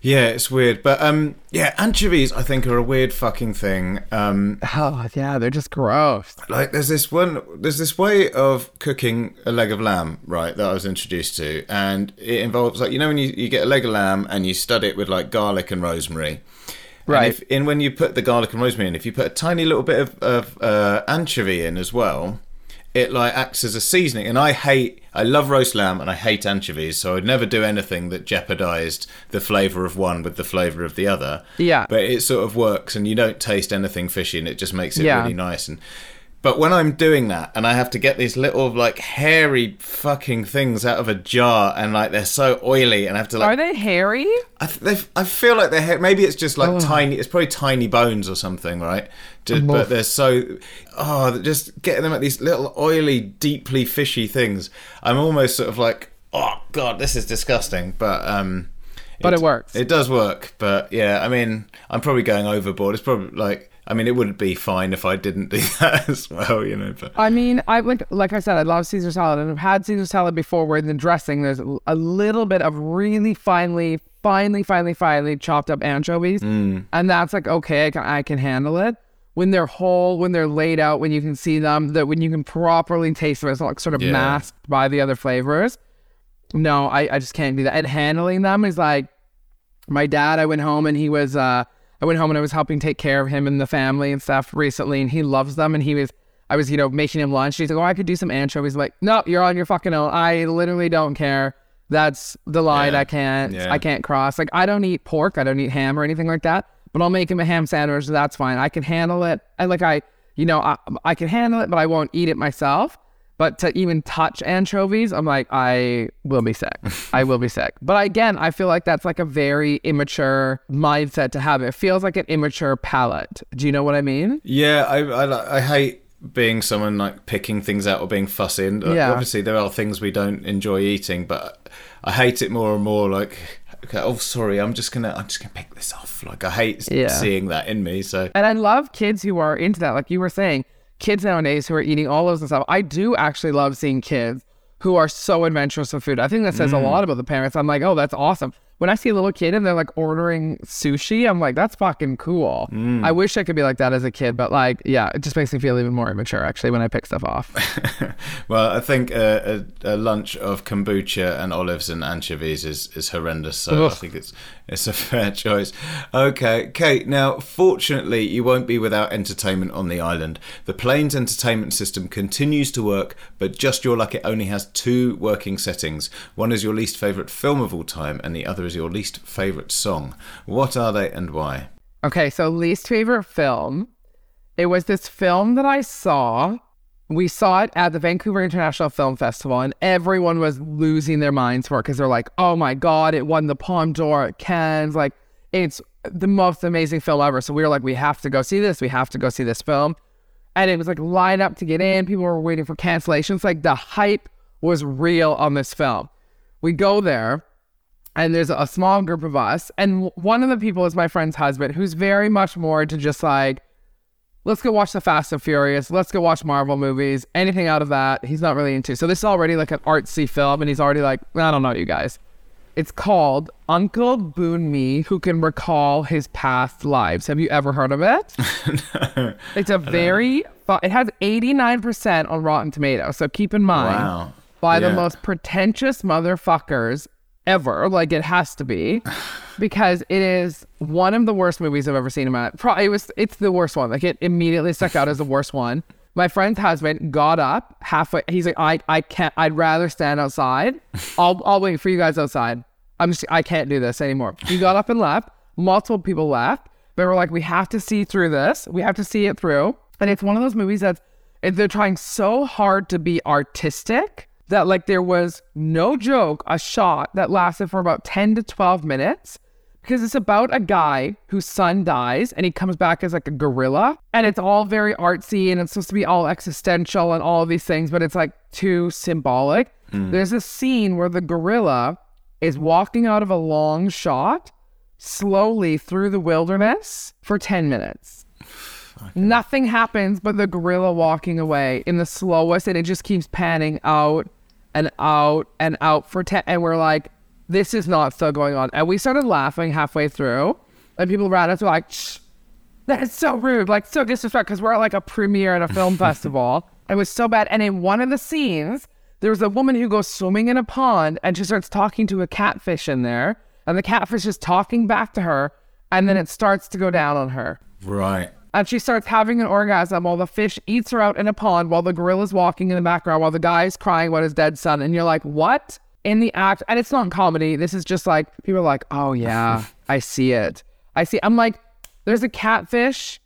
yeah, it's weird. But um, yeah, anchovies I think are a weird fucking thing. Um, oh yeah, they're just gross. like there's this one there's this way of cooking a leg of lamb right that i was introduced to and it involves like you know when you, you get a leg of lamb and you stud it with like garlic and rosemary Right. and, if, and when you put the garlic and rosemary in if you put a tiny little bit of, of uh, anchovy in as well it like acts as a seasoning and i hate i love roast lamb and i hate anchovies so i'd never do anything that jeopardized the flavor of one with the flavor of the other Yeah. but it sort of works and you don't taste anything fishy and it just makes it Yeah. really nice and but when I'm doing that and I have to get these little like hairy fucking things out of a jar and like they're so oily and I have to like. Are they hairy? I, they, I feel like they're ha- maybe it's just like oh. tiny it's probably tiny bones or something right but they're so oh just getting them at these little oily deeply fishy things I'm almost sort of like oh god this is disgusting but um But it works. it does work, but yeah, I mean, I'm probably going overboard. It's probably like, I mean, it would be fine if I didn't do that as well, you know. But I mean, I like like I said, I love Caesar salad, and I've had Caesar salad before, where in the dressing there's a little bit of really finely, finely, finely, finely chopped up anchovies, and that's like okay, I can, I can handle it. When they're whole, when they're laid out, when you can see them, that when you can properly taste them, it's not like sort of Yeah. masked by the other flavors. No, I, I just can't do that. And handling them is like my dad. I went home and he was uh I went home and I was helping take care of him and the family and stuff recently, and he loves them. And he was I was you know making him lunch. He's like, oh, I could do some anchovies. I'm like, no, you're on your fucking own. I literally don't care. That's the line Yeah. I can't Yeah. I can't cross. Like I don't eat pork. I don't eat ham or anything like that. But I'll make him a ham sandwich. That's fine. I can handle it. And like I you know I I can handle it, but I won't eat it myself. But to even touch anchovies, I'm like, I will be sick. I will be sick. But again, I feel like that's like a very immature mindset to have. It feels like an immature palate. Do you know what I mean? Yeah, I, I, I hate being someone like picking things out or being fussy. And uh, Yeah. obviously, there are things we don't enjoy eating, but I hate it more and more. Like, okay, oh, sorry, I'm just gonna, I'm just gonna pick this off. Like, I hate Yeah. seeing that in me. So And I love kids who are into that. Like you were saying, kids nowadays who are eating all those and stuff. I do actually love seeing kids who are so adventurous with food. I think that says a mm. lot about the parents. I'm like, oh, that's awesome. When I see a little kid and they're like ordering sushi, I'm like, that's fucking cool. I mm. wish I could be like that as a kid, but like, yeah, it just makes me feel even more immature actually when I pick stuff off. well, I think a, a, a lunch of kombucha and olives and anchovies is, is horrendous. So I think it's it's a fair choice. Okay, Kate. Now, fortunately, you won't be without entertainment on the island. The plane's entertainment system continues to work, but just your luck, it only has two working settings. One is your least favorite film of all time, and the other is your least favorite song. What are they and why? Okay, so least favorite film. It was this film that I saw. We saw it at the Vancouver International Film Festival, and everyone was losing their minds for it because they're like, "Oh my god, it won the Palme d'Or at Cannes! Like, it's the most amazing film ever." So we were like, "We have to go see this. We have to go see this film." And it was like line up to get in. People were waiting for cancellations. Like the hype was real on this film. We go there, and there's a small group of us and one of the people is my friend's husband who's very much more into just like let's go watch the fast and furious let's go watch marvel movies anything out of that he's not really into so this is already like an artsy film and he's already like i don't know you guys. It's called uncle Boonmee who can recall his past lives. Have you ever heard of it? No, it's a very fu- it has 89% on rotten tomatoes so keep in mind Wow. by the most pretentious motherfuckers ever. Like it has to be, because it is one of the worst movies I've ever seen in my. Pro- it was. It's the worst one. Like it immediately stuck out as the worst one. My friend's husband got up halfway. He's like, I, I can't. I'd rather stand outside. I'll, I'll wait for you guys outside. I'm just, I can't do this anymore. He got up and left. Multiple people left. They were like, we have to see through this. We have to see it through. And it's one of those movies that's and they're trying so hard to be artistic that like there was no joke a shot that lasted for about 10 to 12 minutes because it's about a guy whose son dies and he comes back as like a gorilla. And it's all very artsy and it's supposed to be all existential and all of these things but it's like too symbolic. Hmm. There's a scene where the gorilla is walking out of a long shot slowly through the wilderness for 10 minutes. Nothing happens but the gorilla walking away in the slowest, and it just keeps panning out and out and out for 10. And we're like, this is not still going on. And we started laughing halfway through, and people around us were like, that's so rude, like so disrespectful, because we're at like a premiere at a film festival. It was so bad. And in one of the scenes, there's a woman who goes swimming in a pond and she starts talking to a catfish in there, and the catfish is talking back to her, and then it starts to go down on her Right. And she starts having an orgasm while the fish eats her out in a pond while the gorilla's walking in the background while the guy's crying about his dead son. And you're like what? In the act and it's not comedy. This is just like people are like oh yeah i see it. I see i'm like there's a catfish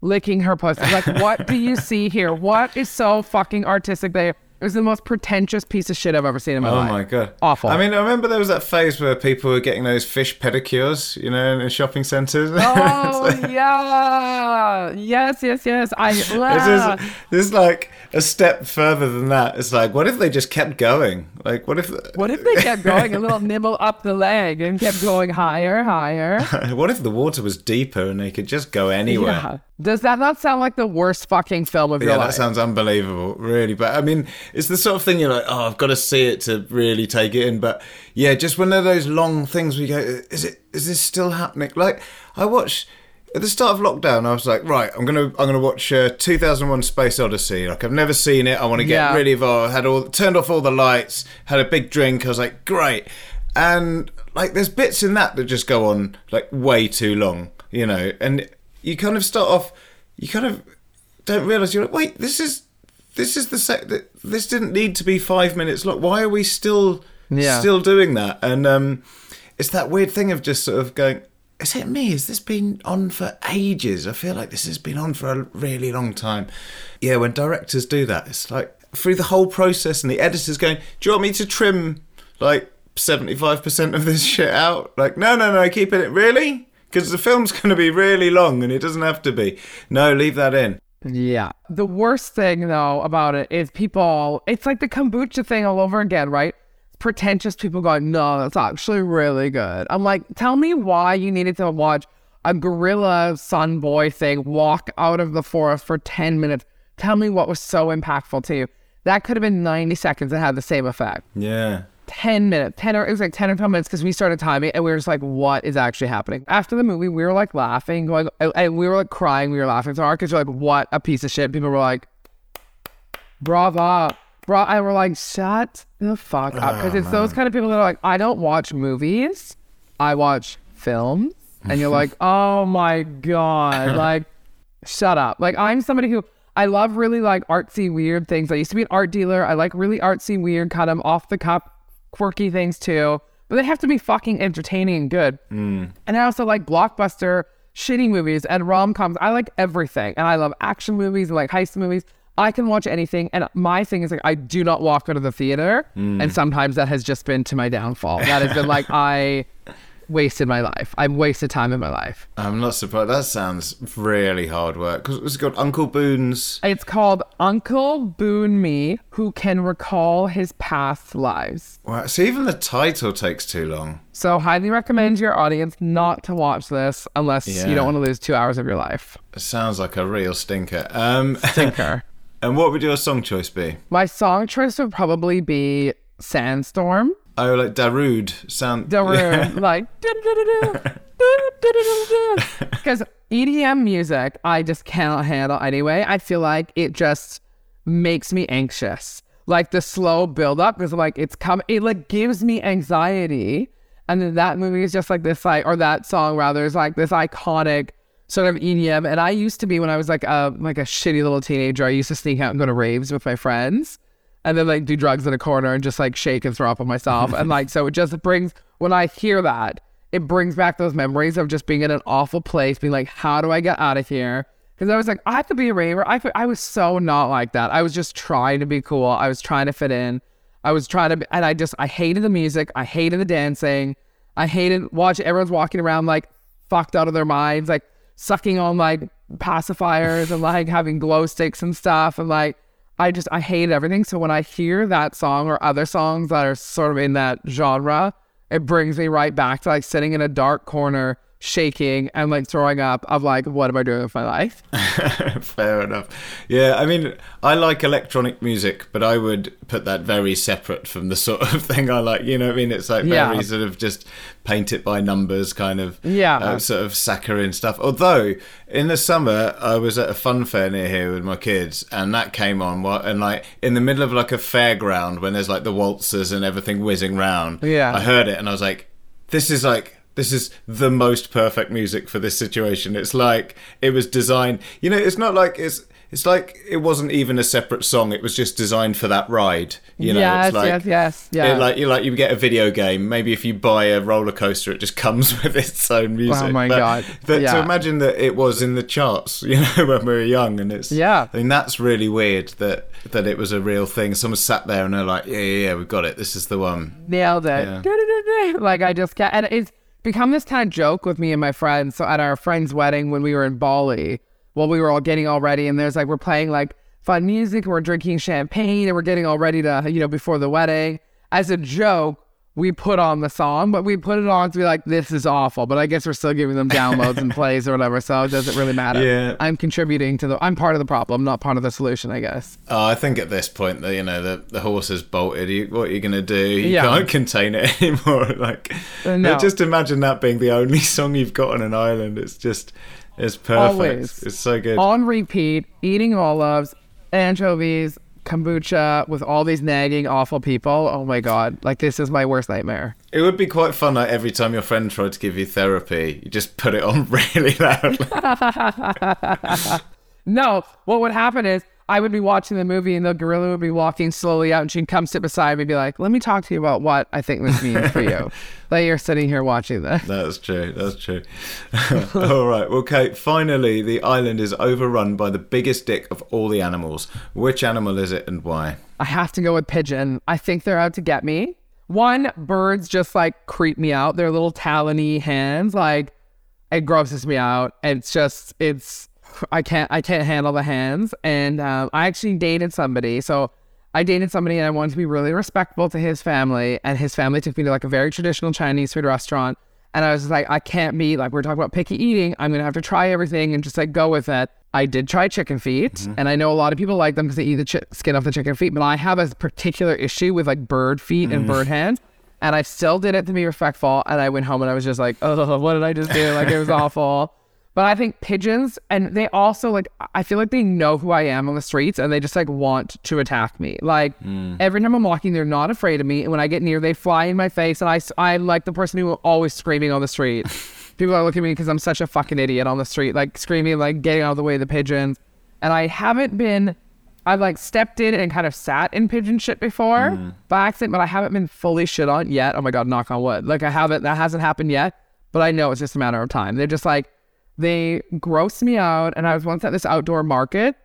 licking her pussy. Like what do you see here? What is so fucking artistic there it was the most pretentious piece of shit i've ever seen in my Oh life Oh my god, Awful. I mean, I remember there was that phase where people were getting those fish pedicures, you know, in shopping centres. oh yeah yes yes yes i This is this is like a step further than that. It's like, what if they just kept going? Like, what if What if they kept going a little nibble up the leg and kept going higher, higher? what if the water was deeper and they could just go anywhere? Yeah. Does that not sound like the worst fucking film of Yeah, your life? Yeah, that sounds unbelievable, really. But I mean, it's the sort of thing you're like, oh, I've got to see it to really take it in. But yeah, just one of those long things we go, is it? Is this still happening? Like I watched at the start of lockdown, I was like, right, I'm gonna I'm gonna watch uh, 2001: Space Odyssey. Like I've never seen it. I want to get Yeah. really involved. Had all turned off all the lights, had a big drink. I was like, great. And like, there's bits in that that just go on like way too long, you know. And you kind of start off, you kind of don't realize you're like, wait, this is this is the sec that this didn't need to be five minutes long. Why are we still Yeah. still doing that? And um, it's that weird thing of just sort of going, is it me? Has this been on for ages? I feel like this has been on for a really long time. Yeah, when directors do that, it's like through the whole process, and the editor's going, "Do you want me to trim like seventy-five percent of this shit out?" Like, no, no, no, keep it. Really? Because the film's going to be really long, and it doesn't have to be. No, leave that in. Yeah. The worst thing though about it is people. It's like the kombucha thing all over again, right? Pretentious people going, no, that's actually really good. I'm like, tell me why you needed to watch a gorilla sun boy thing walk out of the forest for 10 minutes. Tell me what was so impactful to you. That could have been 90 seconds and had the same effect. Yeah. 10 minutes, 10 or it was like 10 or 12 minutes because we started timing and we were just like, what is actually happening? After the movie, we were like laughing, going, and we were like crying, we were laughing so hard because you're like, what a piece of shit. People were like, bravo. Bro, and we're like, shut the fuck up. Because oh, it's those kind of people that are like, I don't watch movies, I watch films. And you're like, oh my God. Like, shut up. Like, I'm somebody who I love really like artsy, weird things. I used to be an art dealer. I like really artsy, weird, kind of off the cup, quirky things too. But they have to be fucking entertaining and good. Hmm. And I also like blockbuster, shitty movies and rom coms. I like everything. And I love action movies and like heist movies. I can watch anything. And my thing is like, I do not walk out of the theater. Hmm. And sometimes that has just been to my downfall. That has been like, I wasted my life. I've wasted time in my life. I'm not surprised. That sounds really hard work. Because it's called Uncle Boone's. It's called Uncle Boonmee, who can recall his past lives. Wow. So even the title takes too long. So highly recommend your audience not to watch this unless Yeah. you don't want to lose two hours of your life. It sounds like a real stinker. Um, Thinker. and what would your song choice be? My song choice would probably be Sandstorm. Oh, like Darude. Sound. Darude, like because EDM music I just cannot handle anyway. I feel like it just makes me anxious. Like the slow build up is like it's come it like gives me anxiety. And then that movie is just like this like or that song rather is like this iconic sort of EDM. And I used to be when I was like a like a shitty little teenager, I used to sneak out and go to raves with my friends and then like do drugs in a corner and just like shake and throw up on myself. and like, so it just brings, when I hear that, it brings back those memories of just being in an awful place, being like, how do I get out of here? Because I was like, I could be a raver. I, could, I was so not like that. I was just trying to be cool. I was trying to fit in. I was trying to, be, and I just, I hated the music. I hated the dancing. I hated watching everyone's walking around like fucked out of their minds, like sucking on like pacifiers and like having glow sticks and stuff. And like, I just I hate everything. So when I hear that song or other songs that are sort of in that genre, it brings me right back to like sitting in a dark corner, shaking and like throwing up of like, what am I doing with my life? Fair enough. Yeah, I mean, I like electronic music, but I would put that very separate from the sort of thing I like. You know what I mean? It's like Yeah. very sort of just paint it by numbers kind of Yeah. uh, sort of saccharine stuff. Although in the summer I was at a fun fair near here with my kids, and that came on. wa- And like in the middle of like a fairground when there's like the waltzers and everything whizzing round. Yeah. I heard it and I was like, this is like this is the most perfect music for this situation. It's like it was designed. You know, it's not like it's. It's like it wasn't even a separate song. It was just designed for that ride. You know, yes, it's like, yes, yes, yeah. it, like you like you get a video game. Maybe if you buy a roller coaster, it just comes with its own oh music. Oh my But- God, But to imagine that it was in the charts, you know, when we were young, and it's Yeah. I mean that's really weird that that it was a real thing. Someone sat there and they're like, yeah, yeah, yeah, we've got it. This is the one. Nailed it. Yeah. Like I just can't. And it's become this kind of joke with me and my friends. So at our friend's wedding when we were in Bali, well, we were all getting all ready, and there's like we're playing like fun music, and we're drinking champagne, and we're getting all ready to you know before the wedding. As a joke, we put on the song, but we put it on to be like, this is awful. But I guess we're still giving them downloads and plays or whatever, so it doesn't really matter. Yeah. I'm contributing to the. I'm part of the problem, not part of the solution, I guess. Oh, I think at this point, the you know the the horse has bolted. You, what are you gonna do? You Yeah. can't contain it anymore. Like, Uh, no. just imagine that being the only song you've got on an island. It's just, it's perfect. Always. It's so good. on repeat, eating olives, anchovies, kombucha with all these nagging, awful people. Oh my god! Like this is my worst nightmare. It would be quite fun. Like every time your friend tried to give you therapy, you just put it on really loudly. No, what would happen is I would be watching the movie and the gorilla would be walking slowly out and she'd come sit beside me and be like, let me talk to you about what I think this means for you. like you're sitting here watching this. That's true. That's true. all right. Well, Kate, finally, the island is overrun by the biggest dick of all the animals. Which animal is it and why? I have to go with pigeon. I think they're out to get me. One, birds just like creep me out. Their little talony hands, like it grosses me out. It's just, it's, I can't, I can't handle the hands. And um, I actually dated somebody. So I dated somebody and I wanted to be really respectful to his family. And his family took me to like a very traditional Chinese food restaurant. And I was like, I can't be like, we're talking about picky eating. I'm going to have to try everything and just like go with it. I did try chicken feet, mm-hmm. and I know a lot of people like them because they eat the ch- skin off the chicken feet, but I have a particular issue with like bird feet mm. and bird hands. And I still did it to be respectful. And I went home and I was just like, oh, what did I just do? Like, it was awful. But I think pigeons, and they also like, I feel like they know who I am on the streets and they just like want to attack me. Like mm. every time I'm walking, they're not afraid of me. And when I get near, they fly in my face. And I, I like the person who always screaming on the street. People are looking at me because I'm such a fucking idiot on the street, like screaming, like getting out of the way of the pigeons. And I haven't been, I've like stepped in and kind of sat in pigeon shit before mm. by accident, but I haven't been fully shit on yet. Oh my God, knock on wood. Like I haven't, that hasn't happened yet, but I know it's just a matter of time. They're just like, they grossed me out. And I was once at this outdoor market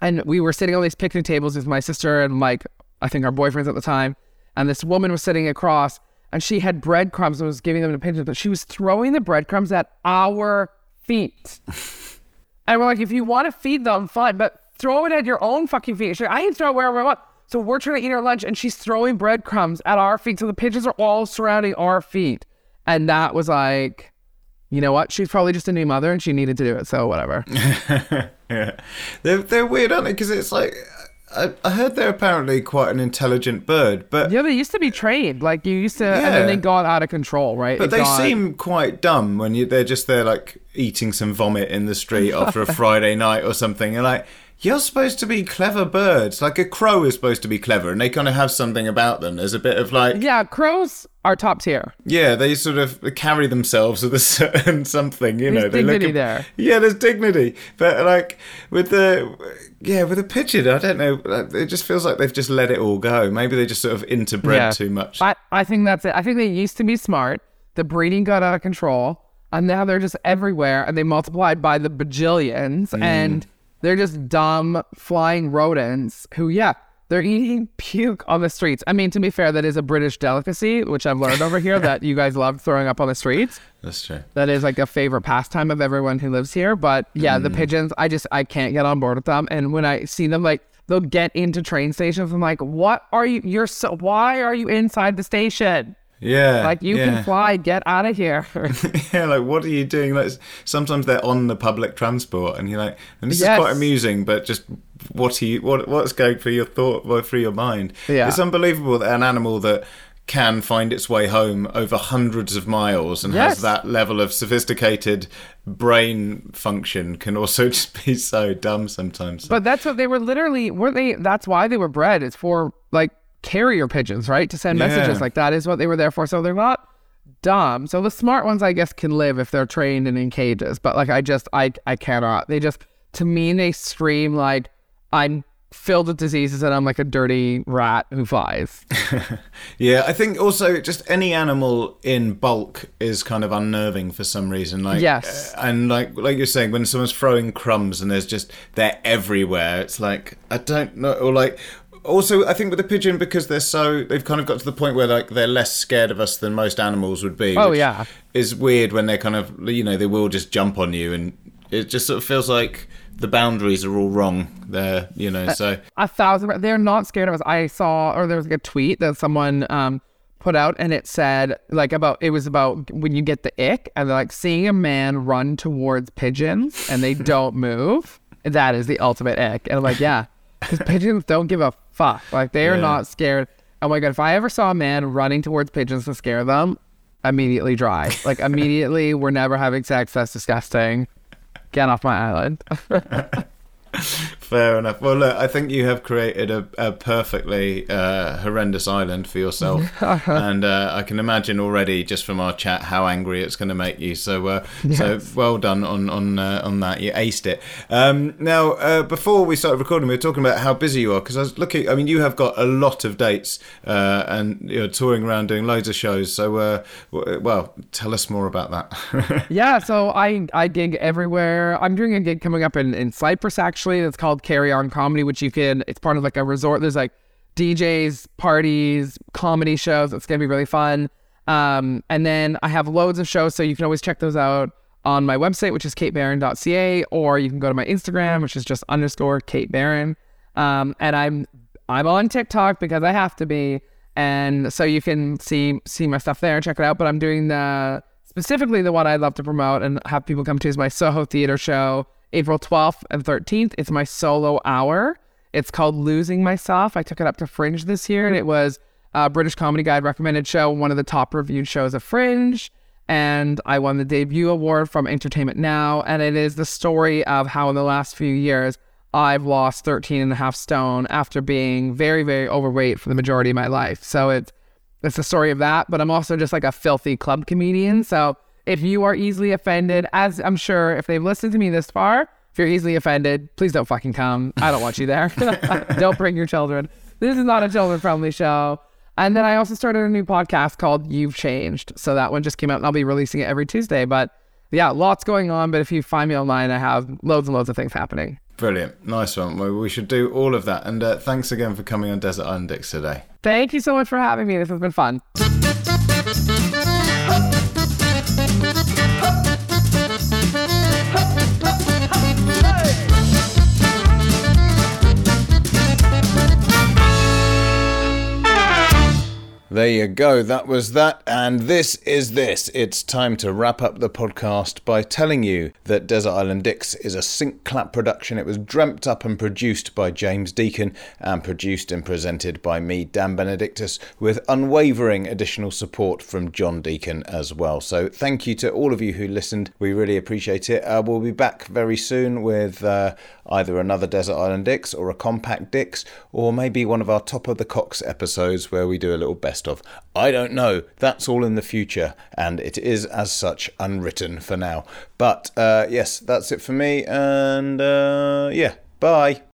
and we were sitting on these picnic tables with my sister and like, I think our boyfriends at the time. And this woman was sitting across and she had breadcrumbs and was giving them to pigeons, but she was throwing the breadcrumbs at our feet. and we're like, if you want to feed them, fine, but throw it at your own fucking feet. She's like, I can throw it wherever I want. So we're trying to eat our lunch and she's throwing breadcrumbs at our feet. So the pigeons are all surrounding our feet. And that was like, you know what? She's probably just a new mother and she needed to do it. So whatever. yeah. They're, they're weird, aren't they? Because it's like, I, I heard they're apparently quite an intelligent bird, but yeah, they used to be trained. Like you used to, yeah. and then they got out of control, right? But it they got... seem quite dumb when you, they're just there, like eating some vomit in the street after a Friday night or something. And like, you're supposed to be clever birds. Like a crow is supposed to be clever, and they kind of have something about them. There's a bit of like, yeah, crows are top tier. Yeah, they sort of carry themselves with a certain something. You there's know, they dignity look. there. Yeah, there's dignity, but like with the yeah with a pigeon, I don't know. It just feels like they've just let it all go. Maybe they just sort of interbred yeah. too much. I I think that's it. I think they used to be smart. The breeding got out of control, and now they're just everywhere, and they multiplied by the bajillions, mm. and they're just dumb flying rodents who, yeah, they're eating puke on the streets. I mean, to be fair, that is a British delicacy, which I've learned over here that you guys love throwing up on the streets. That's true. That is like a favorite pastime of everyone who lives here. But yeah, mm. the pigeons, I just, I can't get on board with them. And when I see them, like, they'll get into train stations. I'm like, what are you, you're so, why are you inside the station? Yeah. Like you yeah. can fly, get out of here. yeah, like what are you doing? Like sometimes they're on the public transport and you're like and this yes. is quite amusing, but just what are you what what's going through your thought through your mind? Yeah. It's unbelievable that an animal that can find its way home over hundreds of miles and yes. has that level of sophisticated brain function can also just be so dumb sometimes. But that's what they were literally were they that's why they were bred. It's for like carrier pigeons, right? To send yeah. messages. Like that is what they were there for. So they're not dumb. So the smart ones, I guess, can live if they're trained and in cages. But like, I just, I, I cannot. They just, to me, they scream like I'm filled with diseases and I'm like a dirty rat who flies. yeah, I think also just any animal in bulk is kind of unnerving for some reason. Like yes, uh, and like like you're saying, when someone's throwing crumbs and there's just they're everywhere, it's like I don't know, or like also i think with the pigeon because they're so they've kind of got to the point where like they're less scared of us than most animals would be oh yeah. is weird when they're kind of you know they will just jump on you and it just sort of feels like the boundaries are all wrong there you know so. a, a thousand they're not scared of us. I saw or there was like a tweet that someone um put out and it said like about it was about when you get the ick and like seeing a man run towards pigeons and they don't move that is the ultimate ick. And i'm like yeah because pigeons don't give a fuck. Like they are yeah. not scared. Oh my god, if I ever saw a man running towards pigeons to scare them, immediately dry. Like immediately, we're never having sex. That's disgusting. Get off my island. Fair enough. Well, look, I think you have created a, a perfectly uh, horrendous island for yourself, and uh, I can imagine already just from our chat how angry it's going to make you. So, uh, yes. so well done on on uh, on that. You aced it. Um, now, uh, before we started recording, we were talking about how busy you are because I was looking. I mean, you have got a lot of dates uh, and you're touring around doing loads of shows. So, well, tell us more about that. yeah. So I I gig everywhere. I'm doing a gig coming up in in Cyprus actually. It's called Carry On Comedy, which you can. It's part of like a resort. There's like DJs, parties, comedy shows. It's gonna be really fun. Um, and then I have loads of shows, so you can always check those out on my website, which is katebarron.ca, or you can go to my Instagram, which is just underscore Kate Barron. Um, and I'm I'm on TikTok because I have to be, and so you can see see my stuff there and check it out. But I'm doing the specifically the one I'd love to promote and have people come to is my Soho Theater show, April 12th and 13th. It's my solo hour. It's called Losing Myself. I took it up to Fringe this year, and it was a British Comedy Guide recommended show, one of the top reviewed shows of Fringe and I won the debut award from Entertainment Now. And it is the story of how in the last few years I've lost 13 and a half stone after being very, very overweight for the majority of my life. So it's it's the story of that, but I'm also just like a filthy club comedian. So if you are easily offended, as I'm sure if they've listened to me this far, if you're easily offended, please don't fucking come. I don't want you there. don't bring your children. This is not a children friendly show. And then I also started a new podcast called You've Changed. So that one just came out and I'll be releasing it every Tuesday. But yeah, lots going on. But if you find me online, I have loads and loads of things happening. Brilliant. Nice one. Well, we should do all of that. And uh, thanks again for coming on Desert Island Dicks today. Thank you so much for having me. This has been fun. There you go. That was that. And this is this. It's time to wrap up the podcast by telling you that Desert Island Dicks is a sync clap production. It was dreamt up and produced by James Deacon and produced and presented by me, Dan Benedictus, with unwavering additional support from John Deacon as well. So thank you to all of you who listened. We really appreciate it. Uh, we'll be back very soon with uh, either another Desert Island Dicks or a Compact Dicks, or maybe one of our Top of the Cox episodes where we do a little best best of. I don't know. That's all in the future, and it is as such unwritten for now. But uh, yes, that's it for me, and uh, yeah, bye.